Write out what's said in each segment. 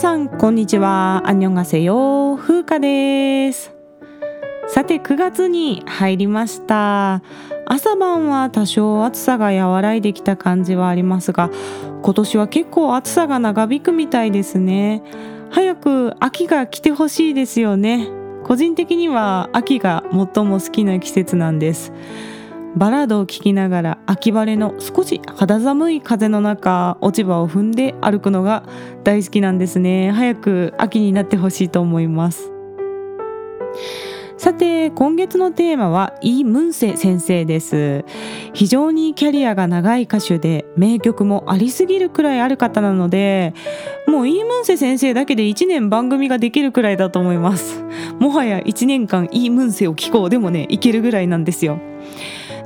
皆さんこんにちは。アンニョンガセヨ風花です。さて9月に入りました。朝晩は多少暑さが和らいできた感じはありますが今年は結構暑さが長引くみたいですね。早く秋が来てほしいですよね。個人的には秋が最も好きな季節なんです。バラードを聴きながら秋晴れの少し肌寒い風の中落ち葉を踏んで歩くのが大好きなんですね。早く秋になってほしいと思います。さて今月のテーマはイ・ムンセ先生です。非常にキャリアが長い歌手で名曲もありすぎるくらいある方なのでもうイ・ムンセ先生だけで1年番組ができるくらいだと思います。もはや1年間イ・ムンセを聴こうでもねいけるぐらいなんですよ。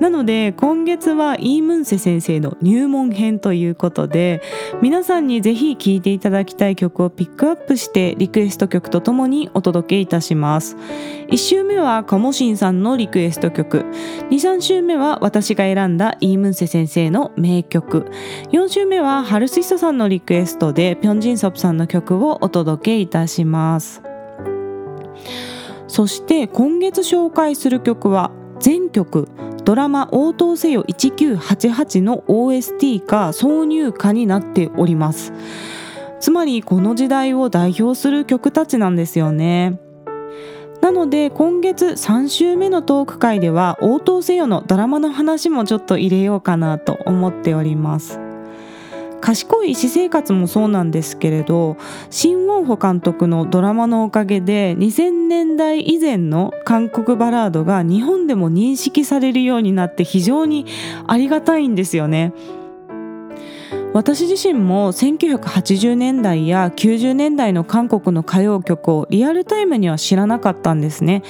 なので今月はイームンセ先生の入門編ということで皆さんにぜひ聴いていただきたい曲をピックアップしてリクエスト曲とともにお届けいたします。1週目はカモシンさんのリクエスト曲。23週目は私が選んだイームンセ先生の名曲。4週目はハルスイソさんのリクエストでピョンジンソプさんの曲をお届けいたします。そして今月紹介する曲は全曲。ドラマ「応答せよ1988」の OST か挿入歌になっております。つまりこの時代を代表する曲たちなんですよね。なので今月3週目のトーク会では応答せよのドラマの話もちょっと入れようかなと思っております。賢い私生活もそうなんですけれどシン・ウォンホ監督のドラマのおかげで2000年代以前の韓国バラードが日本でも認識されるようになって非常にありがたいんですよね。私自身も1980年代や90年代の韓国の歌謡曲をリアルタイムには知らなかったんですね。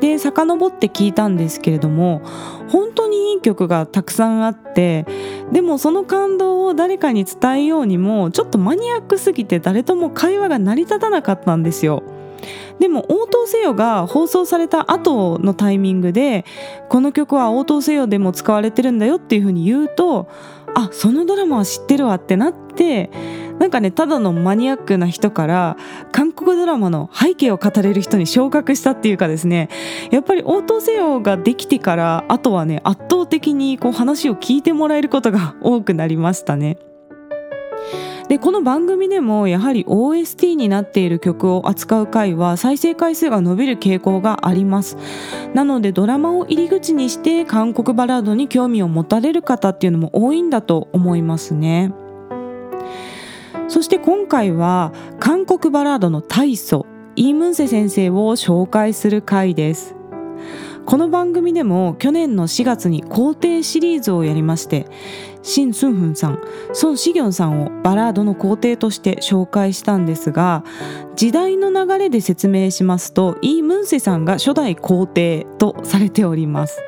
で遡って聞いたんですけれども本当にいい曲がたくさんあってでもその感動を誰かに伝えようにもちょっとマニアックすぎて誰とも会話が成り立たなかったんですよ。でも応答せよが放送された後のタイミングでこの曲は応答せよでも使われてるんだよっていうふうに言うとあそのドラマは知ってるわってなってなんかねただのマニアックな人から韓国ドラマの背景を語れる人に昇格したっていうかですねやっぱり応答せよができてからあとはね圧倒的にこう話を聞いてもらえることが多くなりましたね。でこの番組でもやはり OST になっている曲を扱う回は再生回数が伸びる傾向がありますなのでドラマを入り口にして韓国バラードに興味を持たれる方っていうのも多いんだと思いますねそして今回は韓国バラードの大祖イムンセ先生を紹介する回です。この番組でも去年の4月に皇帝シリーズをやりましてシン・スンフンさんソン・シギョンさんをバラードの皇帝として紹介したんですが時代の流れで説明しますとイ・ムンセさんが初代皇帝とされております。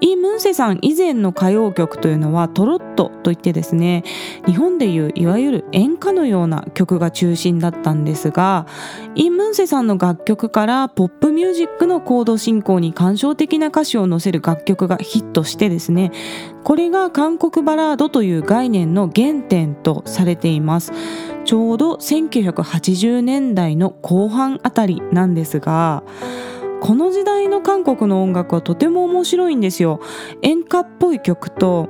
イ・ムンセさん以前の歌謡曲というのはトロットといってですね日本でいういわゆる演歌のような曲が中心だったんですがイ・ムンセさんの楽曲からポップミュージックのコード進行に感傷的な歌詞を載せる楽曲がヒットしてですねこれが韓国バラードという概念の原点とされています。ちょうど1980年代の後半あたりなんですがこの時代韓国の音楽はとても面白いんですよ。演歌っぽい曲と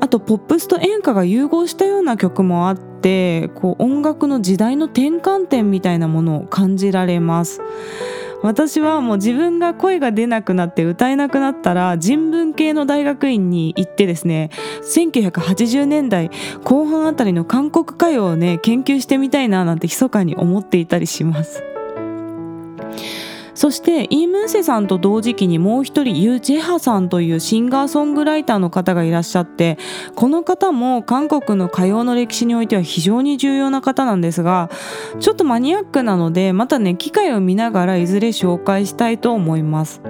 あとポップスと演歌が融合したような曲もあってこう音楽の時代の転換点みたいなものを感じられます。私はもう自分が声が出なくなって歌えなくなったら人文系の大学院に行ってですね1980年代後半あたりの韓国歌謡をね研究してみたいななんて密かに思っていたりします。そしてイムンセさんと同時期にもう一人ユ・ジェハさんというシンガーソングライターの方がいらっしゃってこの方も韓国の歌謡の歴史においては非常に重要な方なんですがちょっとマニアックなのでまたね機会を見ながらいずれ紹介したいと思います。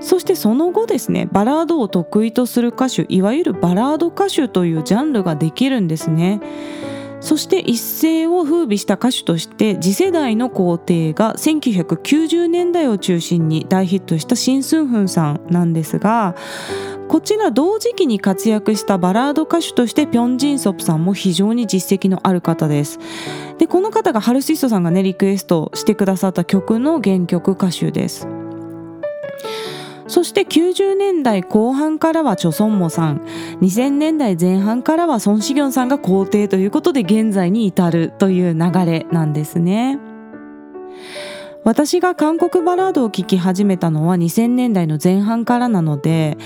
そしてその後ですねバラードを得意とする歌手いわゆるバラード歌手というジャンルができるんですね。そして一世を風靡した歌手として次世代の皇帝が1990年代を中心に大ヒットしたシン・スンフンさんなんですがこちら同時期に活躍したバラード歌手としてピョン・ジンソプさんも非常に実績のある方です。でこの方がハルシストさんがねリクエストしてくださった曲の原曲歌手です。そして90年代後半からはチョソンモさん。2000年代前半からはソン・シギョンさんが皇帝ということで現在に至るという流れなんですね。私が韓国バラードを聴き始めたのは2000年代の前半からなので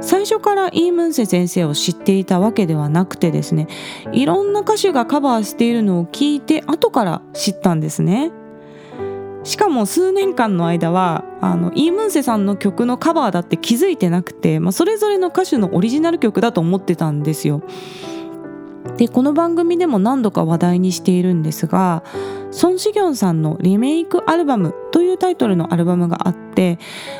最初からイー・ムンセ先生を知っていたわけではなくてですねいろんな歌手がカバーしているのを聞いて後から知ったんですねしかも数年間の間はあのイー・ムンセさんの曲のカバーだって気づいてなくて、まあ、それぞれの歌手のオリジナル曲だと思ってたんですよ。でこの番組でも何度か話題にしているんですがソン・シギョンさんのリメイクアルバムというタイトルのアルバムがあって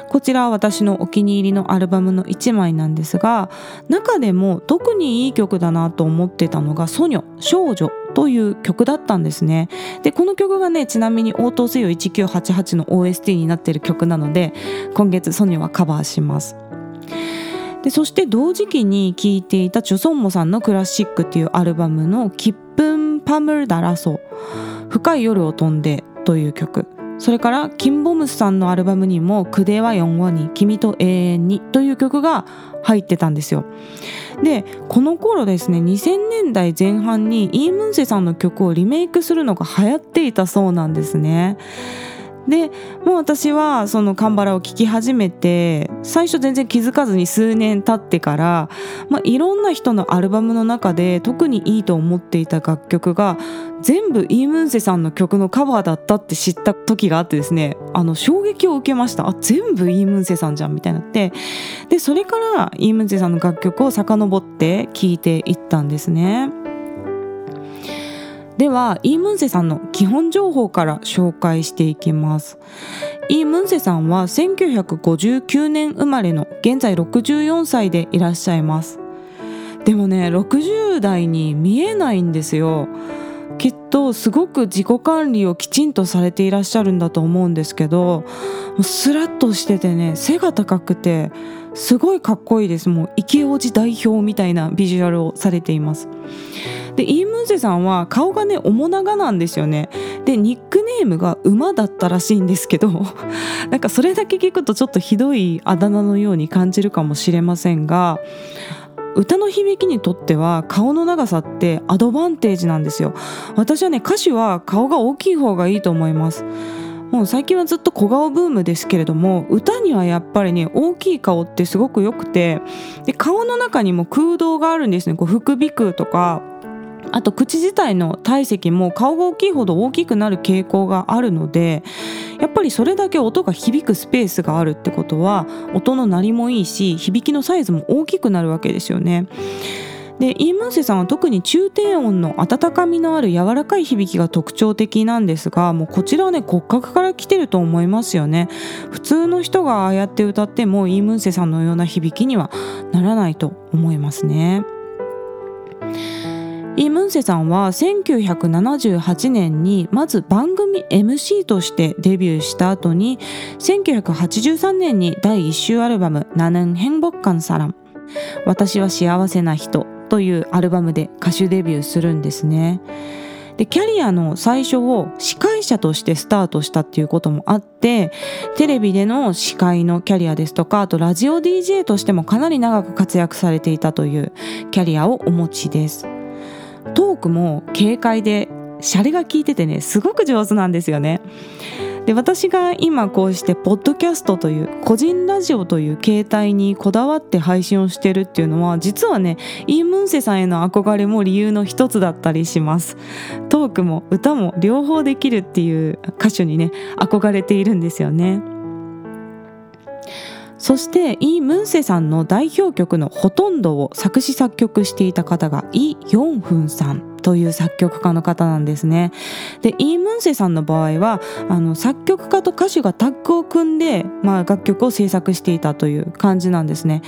こちらは私のお気に入りのアルバムの1枚なんですが中でも特にいい曲だなと思ってたのが「ソニョ少女」という曲だったんですね。でこの曲がねちなみに応答せよ1988の OST になっている曲なので今月ソニーはカバーします。でそして同時期に聴いていたチョソンモさんの「クラシック」っていうアルバムの「キップン・パムルダラソ」「深い夜を飛んで」という曲。それからキンボムスさんのアルバムにも「クデは4話に君と永遠に」という曲が入ってたんですよ。でこの頃ですね2000年代前半にイー・ムンセさんの曲をリメイクするのが流行っていたそうなんですね。でもう私はそのカンバラを聴き始めて最初全然気づかずに数年経ってから、まあ、いろんな人のアルバムの中で特にいいと思っていた楽曲が全部イー・ムンセさんの曲のカバーだったって知った時があってですねあの衝撃を受けましたあ全部イー・ムンセさんじゃんみたいになってでそれからイー・ムンセさんの楽曲を遡って聴いていったんですね。ではイー・ムンセさんの基本情報から紹介していきます。イー・ムンセさんは1959年生まれの現在64歳でいらっしゃいます。でもね60代に見えないんですよ。きっとすごく自己管理をきちんとされていらっしゃるんだと思うんですけどスラッとしててね背が高くてすごいかっこいいです。もう池王子代表みたいなビジュアルをされています。でイームンセさんは顔がね面長なんですよね。でニックネームが馬だったらしいんですけどなんかそれだけ聞くとちょっとひどいあだ名のように感じるかもしれませんが歌の響きにとっては顔の長さってアドバンテージなんですよ。私はね歌手は顔が大きい方がいいと思います。もう最近はずっと小顔ブームですけれども歌にはやっぱりね大きい顔ってすごく良くてで顔の中にも空洞があるんですね。こう副鼻腔とかあと口自体の体積も顔が大きいほど大きくなる傾向があるのでやっぱりそれだけ音が響くスペースがあるってことは音の鳴りもいいし響きのサイズも大きくなるわけですよね。でイームンセさんは特に中低音の温かみのある柔らかい響きが特徴的なんですがもうこちらはね骨格から来てると思いますよね普通の人がああやって歌ってもイームンセさんのような響きにはならないと思いますね。イ・ムンセさんは1978年にまず番組 MC としてデビューした後に1983年に第1週アルバム「ナヌン・ヘンボッカン・サラン」「私は幸せな人」というアルバムで歌手デビューするんですね。でキャリアの最初を司会者としてスタートしたっていうこともあってテレビでの司会のキャリアですとかあとラジオ DJ としてもかなり長く活躍されていたというキャリアをお持ちです。トークも軽快でシャレが効いててねすごく上手なんですよね。で私が今こうしてポッドキャストという個人ラジオという形態にこだわって配信をしてるっていうのは実はねイ・ムンセさんへの憧れも理由の一つだったりしますトークも歌も両方できるっていう歌手にね憧れているんですよねそしてイ・ムンセさんの代表曲のほとんどを作詞作曲していた方がイ・ヨンフンさんという作曲家の方なんですね。でイ・ムンセさんの場合はあの作曲家と歌手がタッグを組んで、まあ、楽曲を制作していたという感じなんですね。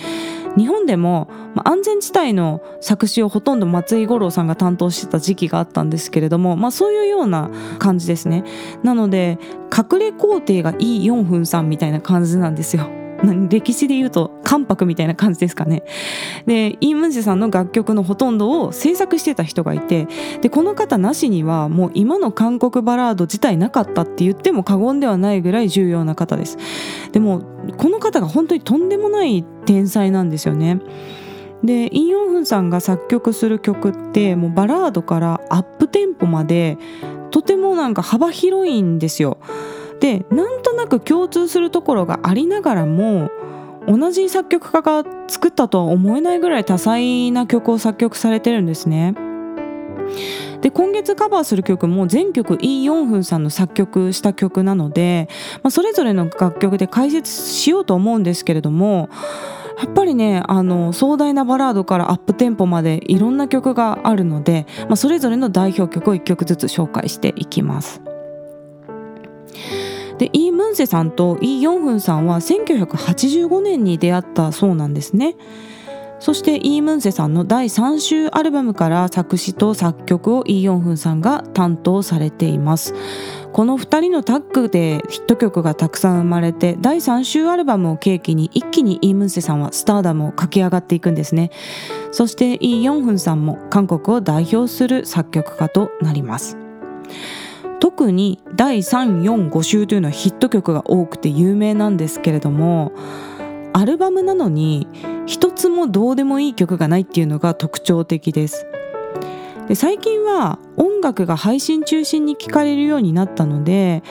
日本でも、まあ、安全地帯の作詞をほとんど松井五郎さんが担当してた時期があったんですけれども、まあ、そういうような感じですね。なので隠れ皇帝がイ・ヨンフンさんみたいな感じなんですよ。歴史で言うと関白みたいな感じですかね。でイ・ムンジさんの楽曲のほとんどを制作してた人がいてでこの方なしにはもう今の韓国バラード自体なかったって言っても過言ではないぐらい重要な方です。でもこの方が本当にとんでもない天才なんですよね。でイン・ヨンフンさんが作曲する曲ってもうバラードからアップテンポまでとてもなんか幅広いんですよ。でなんとなく共通するところがありながらも同じ作曲家が作ったとは思えないぐらい多彩な曲を作曲されてるんですね。で今月カバーする曲も全曲イ・ヨンフンさんの作曲した曲なので、まあ、それぞれの楽曲で解説しようと思うんですけれどもやっぱりねあの壮大なバラードからアップテンポまでいろんな曲があるので、まあ、それぞれの代表曲を1曲ずつ紹介していきます。でイ・ムンセさんとイ・ヨンフンさんは1985年に出会ったそうなんですね。そしてイ・ムンセさんの第3週アルバムから作詞と作曲をイ・ヨンフンさんが担当されています。この2人のタッグでヒット曲がたくさん生まれて第3週アルバムを契機に一気にイ・ムンセさんはスターダムを駆け上がっていくんですね。そしてイ・ヨンフンさんも韓国を代表する作曲家となります。特に第345週というのはヒット曲が多くて有名なんですけれどもアルバムなのに一つもどうでもいい曲がないっていうのが特徴的です。で最近は音楽が配信中心に聴かれるようになったので、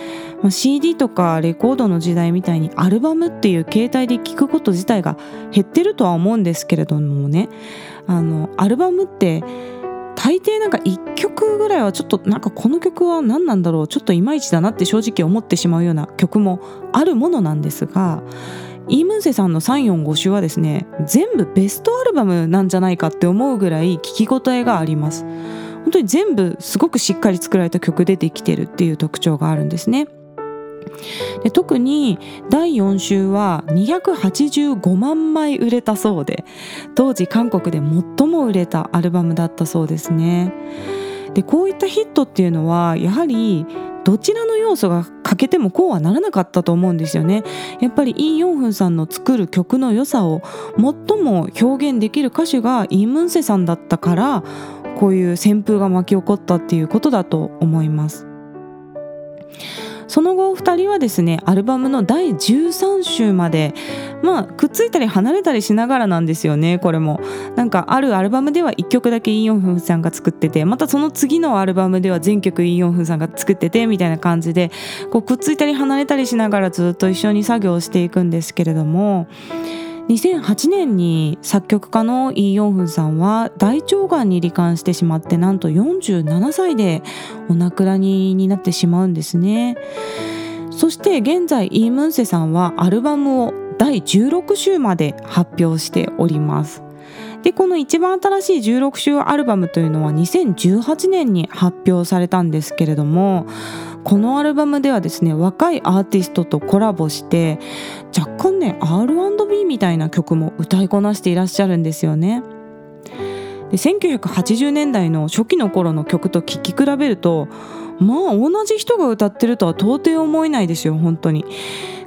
CD とかレコードの時代みたいにアルバムっていう形態で聴くこと自体が減ってるとは思うんですけれどもね。あのアルバムって大抵なんか1曲ぐらいはちょっとなんかこの曲は何なんだろうちょっといまいちだなって正直思ってしまうような曲もあるものなんですがイムンセさんの345週はですね全部ベストアルバムなんじゃないかって思うぐらい聴き応えがあります。本当に全部すごくしっかり作られた曲でできてるっていう特徴があるんですね。で特に第4週は285万枚売れたそうで当時韓国で最も売れたアルバムだったそうですね。でこういったヒットっていうのはやはりどちらの要素が欠けてもこうはならなかったと思うんですよね。やっぱりイ・ヨンフンさんの作る曲の良さを最も表現できる歌手がイ・ムンセさんだったからこういう旋風が巻き起こったっていうことだと思います。その後2人はですねアルバムの第13週までまあくっついたり離れたりしながらなんですよねこれも。なんかあるアルバムでは1曲だけイ・ヨンフンさんが作っててまたその次のアルバムでは全曲イ・ヨンフンさんが作っててみたいな感じでこうくっついたり離れたりしながらずっと一緒に作業していくんですけれども2008年に作曲家のイ・ヨンフンさんは大腸がんに罹患してしまってなんと47歳でお亡くなりになってしまうんですね。そして現在イ・ムンセさんはアルバムを第16週まで発表しております。でこの一番新しい16週アルバムというのは2018年に発表されたんですけれどもこのアルバムではですね若いアーティストとコラボして若干ね R&B みたいな曲も歌いこなしていらっしゃるんですよね。で1980年代の初期の頃の曲と聴き比べるとまあ同じ人が歌ってるとは到底思えないですよ本当に。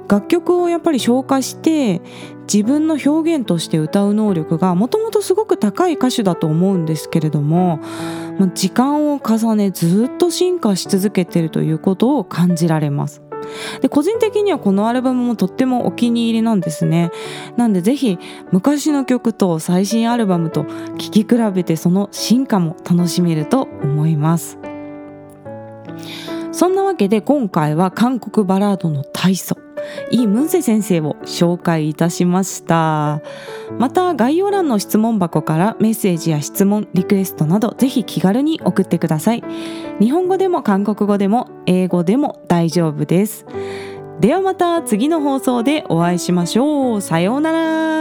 楽曲をやっぱり消化して自分の表現として歌う能力がもともとすごく高い歌手だと思うんですけれども時間を重ねずっと進化し続けてるということを感じられます。で個人的にはこのアルバムもとってもお気に入りなんですね。なんでぜひ昔の曲と最新アルバムと聴き比べてその進化も楽しめると思います。そんなわけで今回は韓国バラードの大祖イ・ムンセ先生を紹介いたしました。また概要欄の質問箱からメッセージや質問リクエストなどぜひ気軽に送ってください。日本語でも韓国語でも英語でも大丈夫です。ではまた次の放送でお会いしましょう。さようなら。